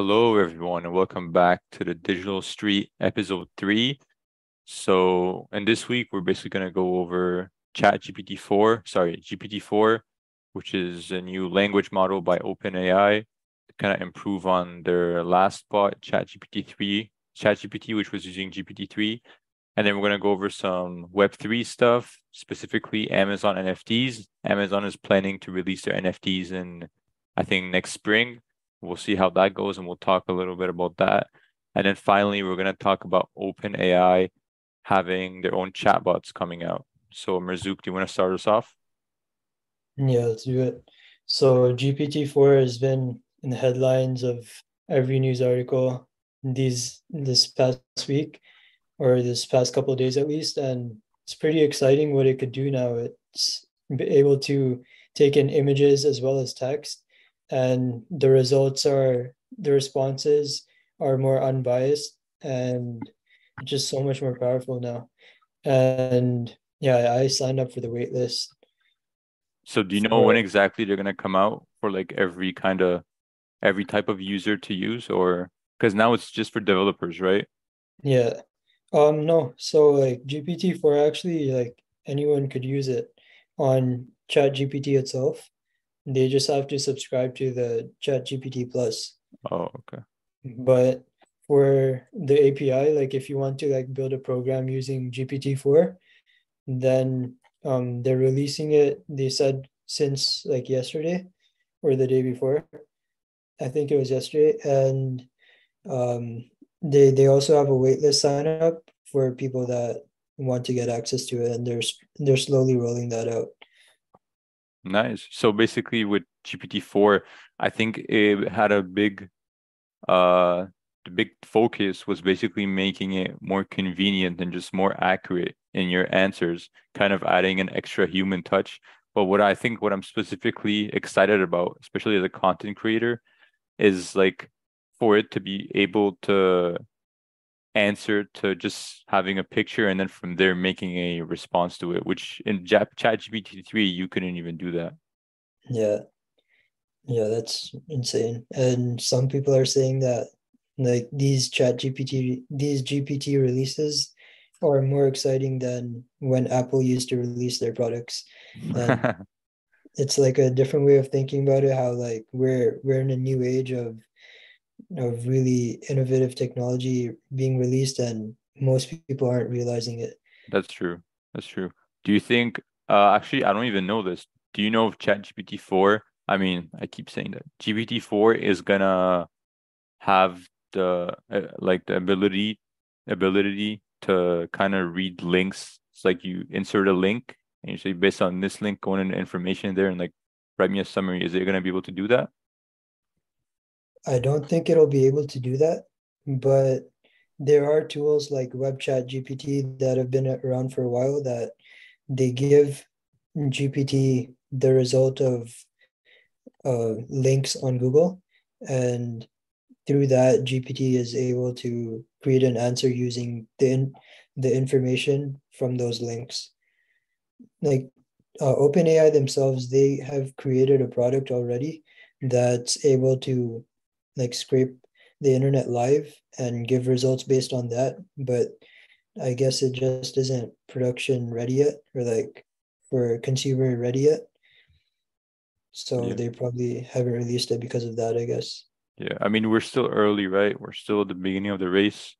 Hello, everyone, and welcome back to the Digital Street episode three. So, and this week we're basically going to go over Chat GPT 4, sorry, GPT 4, which is a new language model by OpenAI to kind of improve on their last bot, Chat GPT 3, Chat GPT, which was using GPT 3. And then we're going to go over some Web3 stuff, specifically Amazon NFTs. Amazon is planning to release their NFTs in, I think, next spring We'll see how that goes and we'll talk a little bit about that. And then finally, we're going to talk about OpenAI having their own chatbots coming out. So, Marzooq, do you want to start us off? Yeah, let's do it. So, GPT-4 has been in the headlines of every news article these this past week or this past couple of days at least and it's pretty exciting what it could do now it's able to take in images as well as text and the results are the responses are more unbiased and just so much more powerful now. And yeah i signed up for the wait list so do you know for, when exactly they're going to come out for like every kind of every type of user to use or because now it's just for developers right? Yeah. Um no. So like gpt-4 actually like anyone could use it on chat gpt itself they just have to subscribe to the Chat GPT Plus. Oh, okay. But for the API, like if you want to like build a program using GPT-4, then um they're releasing it, they said since like yesterday or the day before. I think it was yesterday. And um they they also have a waitlist sign up for people that want to get access to it and they're they're slowly rolling that out. Nice. So basically, with GPT four, I think it had a big, uh, the big focus was basically making it more convenient and just more accurate in your answers, kind of adding an extra human touch. But what I think, what I'm specifically excited about, especially as a content creator, is like for it to be able to answer to just having a picture and then from there making a response to it which in chat gpt 3 you couldn't even do that. Yeah. Yeah that's insane. And some people are saying that like these chat gpt these gpt releases are more exciting than when apple used to release their products. It's like a different way of thinking about it how like we're we're in a new age of of really innovative technology being released and most people aren't realizing it. That's true. That's true. Do you think uh actually i don't even know this. Do you know if chat gpt 4 i mean i keep saying that. Gpt 4 is gonna have the uh, like the ability ability to kind of read links. It's like you insert a link and you say based on this link going into information there and like write me a summary. Is it to be able to do that I don't think it'll be able to do that, but there are tools like WebChat GPT that have been around for a while that they give GPT the result of uh, links on Google, and through that, GPT is able to create an answer using the in, the information from those links. Like uh, OpenAI themselves, they have created a product already that's able to like scrape the internet live and give results based on that but i guess it just isn't production ready yet or like for consumer ready yet. So yeah. they probably haven't released it because of that i guess. Yeah i mean we're still early right? We're still at the beginning of the race.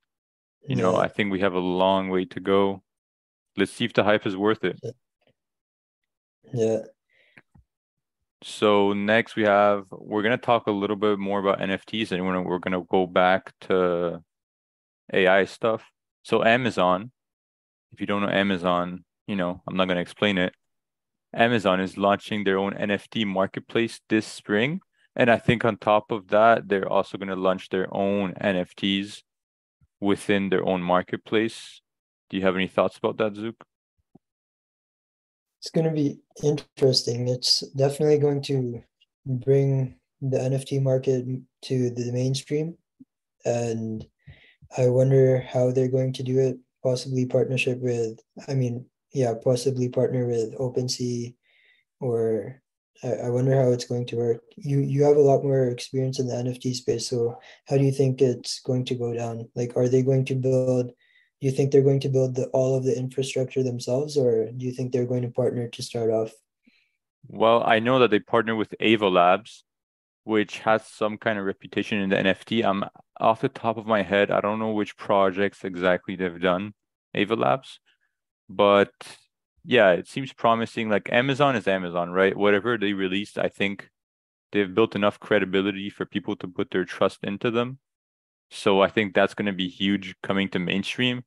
You yeah. know i think we have a long way to go. Let's see if the hype is worth it. Yeah so next we have we're gonna talk a little bit more about NFTs and we're we're gonna go back to AI stuff. So Amazon, if you don't know Amazon, you know I'm not gonna explain it. Amazon is launching their own NFT marketplace this spring, and I think on top of that, they're also gonna launch their own NFTs within their own marketplace. Do you have any thoughts about that, Zook? It's going to be interesting. It's definitely going to bring the NFT market to the mainstream. And I wonder how they're going to do it. Possibly partnership with, I mean, yeah, possibly partner with OpenSea or I, I wonder how it's going to work. You you have a lot more experience in the NFT space, so how do you think it's going to go down? Like, are they going to build? Do you think they're going to build the, all of the infrastructure themselves, or do you think they're going to partner to start off? Well, I know that they partner with Ava Labs, which has some kind of reputation in the NFT. I'm off the top of my head, I don't know which projects exactly they've done, Ava Labs, but yeah, it seems promising. Like Amazon is Amazon, right? Whatever they released, I think they've built enough credibility for people to put their trust into them. So I think that's going to be huge coming to mainstream.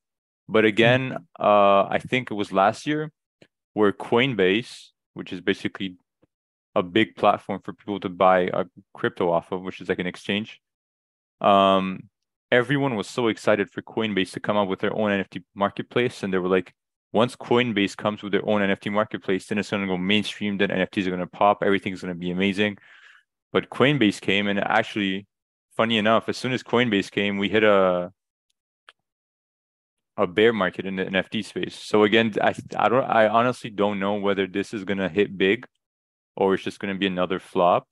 But again, uh, I think it was last year where Coinbase, which is basically a big platform for people to buy a crypto off of, which is like an exchange. Um, everyone was so excited for Coinbase to come out with their own NFT marketplace, and they were like, once Coinbase comes with their own NFT marketplace, then it's going to go mainstream. Then NFTs are going to pop. Everything's going to be amazing. But Coinbase came, and actually, funny enough, as soon as Coinbase came, we hit a a bear market in the NFT space. So again, I I don't I honestly don't know whether this is to hit big, or it's just to be another flop.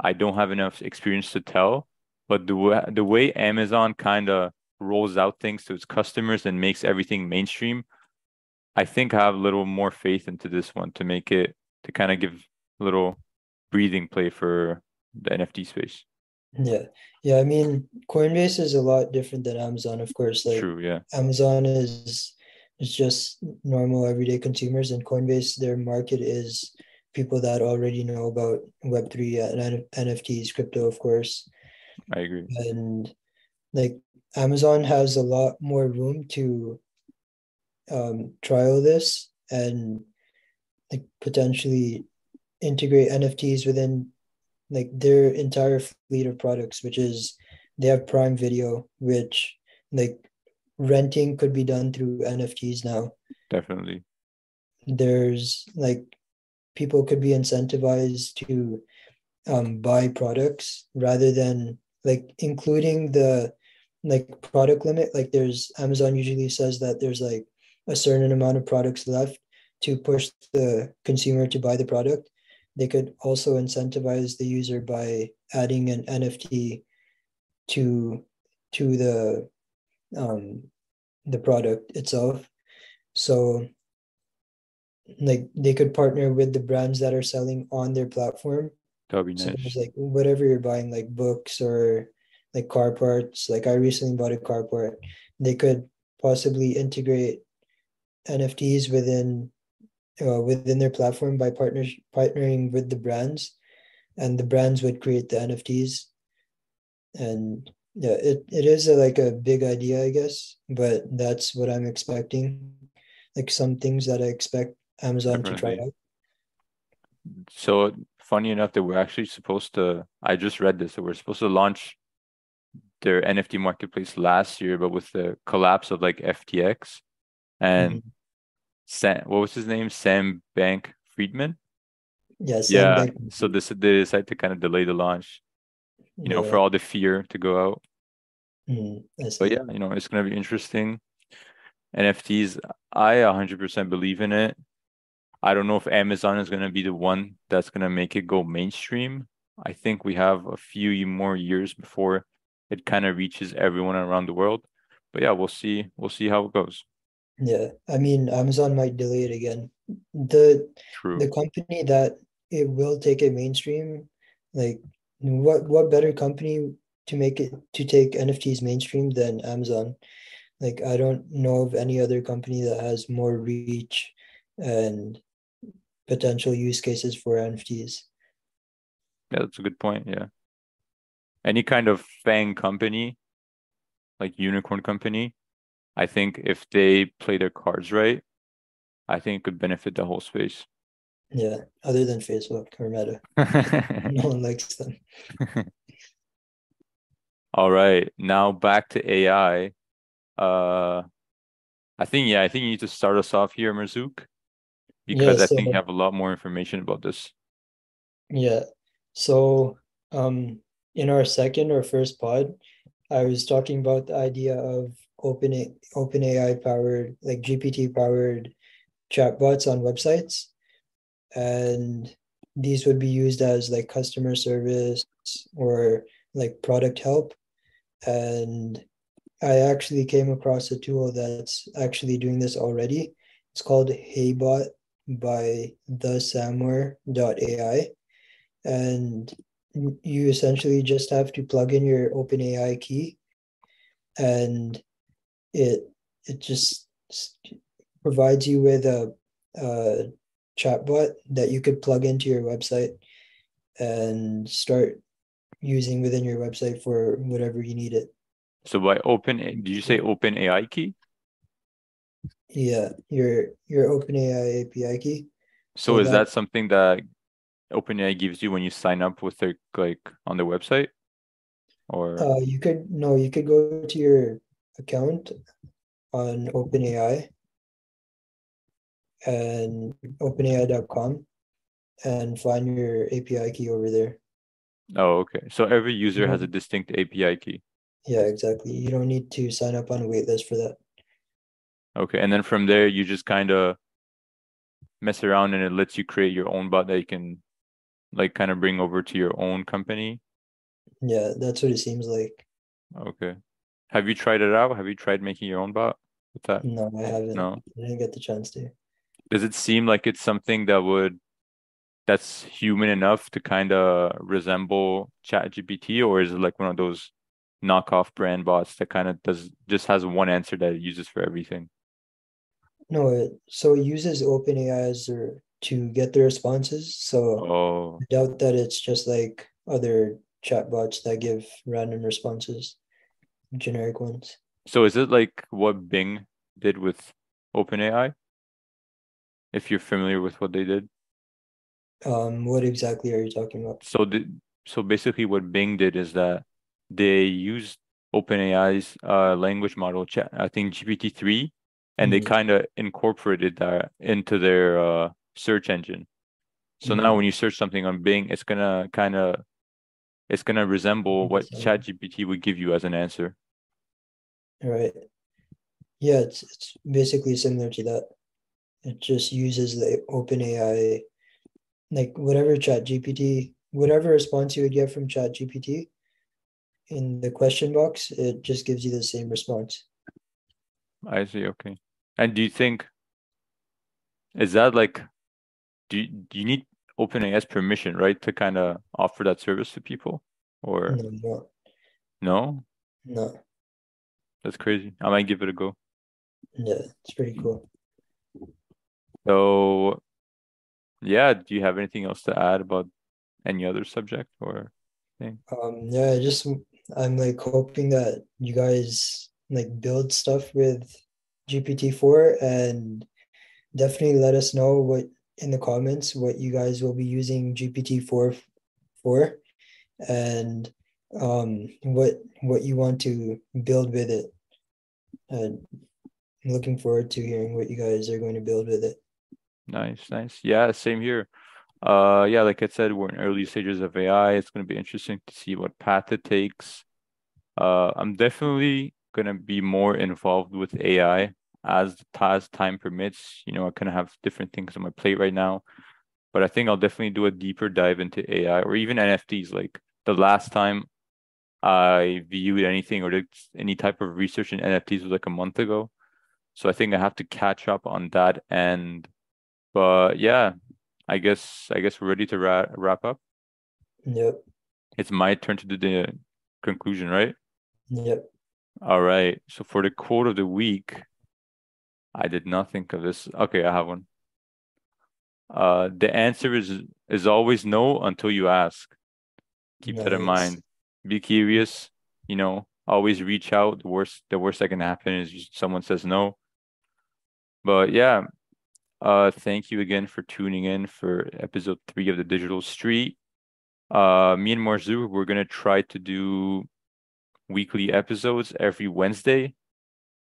I don't have enough experience to tell. But the way the way Amazon kind of rolls out things to its customers and makes everything mainstream I think I have a little more faith into this one to make it to kind of give a little breathing play for the NFT space. Yeah. Yeah. I mean, Coinbase is a lot different than Amazon, of course. Like True, yeah. Amazon is is just normal everyday consumers and Coinbase, their market is people that already know about Web3 and NFTs, crypto, of course. I agree. And like Amazon has a lot more room to um, trial this and like potentially integrate NFTs within like their entire fleet of products, which is they have Prime Video, which like renting could be done through NFTs now. Definitely. There's like people could be incentivized to um, buy products rather than like including the like product limit. Like there's Amazon usually says that there's like a certain amount of products left to push the consumer to buy the product. They could also incentivize the user by adding an NFT to to the um, the product itself. So like they could partner with the brands that are selling on their platform. That'd be so nice. like whatever you're buying, like books or like car parts. Like I recently bought a car part. They could possibly integrate NFTs within uh, within their platform by partners partnering with the brands, and the brands would create the NFTs. And yeah, it, it is a, like a big idea, I guess, but that's what I'm expecting. Like some things that I expect Amazon Definitely. to try out. So funny enough that we're actually supposed to I just read this that we're supposed to launch their NFT marketplace last year, but with the collapse of like FTX, and mm-hmm. Sam, what was his name? Sam Bank Friedman. Yes. Yeah. yeah. So this they decided to kind of delay the launch, you yeah. know, for all the fear to go out. Mm, but yeah, you know, it's gonna be interesting. NFTs, I 100% believe in it. I don't know if Amazon is gonna be the one that's gonna make it go mainstream. I think we have a few more years before it kind of reaches everyone around the world. But yeah, we'll see. We'll see how it goes. Yeah, I mean, Amazon might delay it again. The True. the company that it will take it mainstream, like what what better company to make it to take NFTs mainstream than Amazon? Like I don't know of any other company that has more reach and potential use cases for NFTs. Yeah, that's a good point. Yeah. Any kind of FANG company, like unicorn company, I think if they play their cards right, I think it could benefit the whole space. Yeah, other than Facebook or Meta, no one likes them. All right, now back to AI. Uh, I think yeah, I think you need to start us off here, Marzooq, because yeah, so, I think you have a lot more information about this. Yeah. So, um, in our second or first pod, I was talking about the idea of open open AI powered like GPT powered chatbots on websites. And these would be used as like customer service or like product help. And I actually came across a tool that's actually doing this already. It's called HeyBot by thesamur.ai. And you essentially just have to plug in your OpenAI key and it it just provides you with a, a chatbot that you could plug into your website and start using within your website for whatever you need it. So by open, did you say open AI key? Yeah, your your OpenAI API key. So, so is that, that something that OpenAI gives you when you sign up with their like on their website? Or uh, you could no, you could go to your account on OpenAI and openai.com and find your API key over there. Oh, okay. So every user has a mm-hmm. distinct API key. Yeah, exactly. You don't need to sign up on a waitlist for that. Okay. And then from there, you just kind of mess around and it lets you create your own bot that you can like kind of bring over to your own company. Yeah, that's what it seems like. Okay. Have you tried it out? Have you tried making your own bot with that? No, I haven't. No. I didn't get the chance to does it seem like it's something that would that's human enough to kind of resemble chat gpt or is it like one of those knockoff brand bots that kind of does just has one answer that it uses for everything no it, so it uses openai as their, to get the responses so oh. i doubt that it's just like other chatbots that give random responses generic ones so is it like what bing did with openai if you're familiar with what they did. Um, what exactly are you talking about? So the so basically what Bing did is that they used OpenAI's uh, language model, chat, I think GPT three, and mm-hmm. they kind of incorporated that into their uh, search engine. So mm-hmm. now when you search something on Bing, it's gonna kind of it's gonna resemble what ChatGPT would give you as an answer. All right. Yeah, it's it's basically similar to that. It just uses the OpenAI, like whatever Chat GPT, whatever response you would get from Chat GPT in the question box, it just gives you the same response. I see. Okay. And do you think is that like do you, do you need OpenAI's permission, right, to kind of offer that service to people, or no, no, no, no. That's crazy. I might give it a go. Yeah, it's pretty cool. So, yeah, do you have anything else to add about any other subject or thing? Um, yeah, just I'm like hoping that you guys like build stuff with GPT-4 and definitely let us know what in the comments what you guys will be using GPT-4 for and um what what you want to build with it. And I'm looking forward to hearing what you guys are going to build with it. Nice, nice. Yeah, same here. Uh, yeah, like I said, we're in early stages of AI. It's going to be interesting to see what path it takes. Uh, I'm definitely going to be more involved with AI as as time permits. You know, I kind of have different things on my plate right now, but I think I'll definitely do a deeper dive into AI or even NFTs. Like the last time I viewed anything or did any type of research in NFTs was like a month ago. So I think I have to catch up on that and but yeah, I guess I guess we're ready to ra- wrap up. Yep. It's my turn to do the conclusion, right? Yep. All right. So for the quote of the week, I did not think of this. Okay, I have one. Uh, the answer is is always no until you ask. Keep that in mind. Be curious. You know, always reach out. The worst the worst that can happen is someone says no. But yeah, uh, thank you again for tuning in for episode three of the Digital Street. Uh, me and Marzu, we're gonna try to do weekly episodes every Wednesday.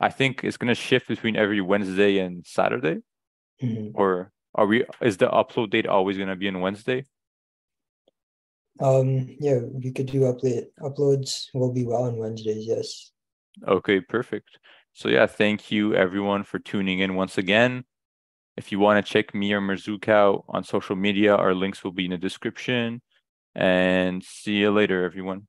I think it's gonna shift between every Wednesday and Saturday. Mm-hmm. Or are we? Is the upload date always gonna be on Wednesday? Um. Yeah, we could do upload uploads. Will be well on Wednesdays. Yes. Okay. Perfect. So yeah, thank you everyone for tuning in once again. If you want to check me or Marzooq out on social media, our links will be in the description. And see you later, everyone.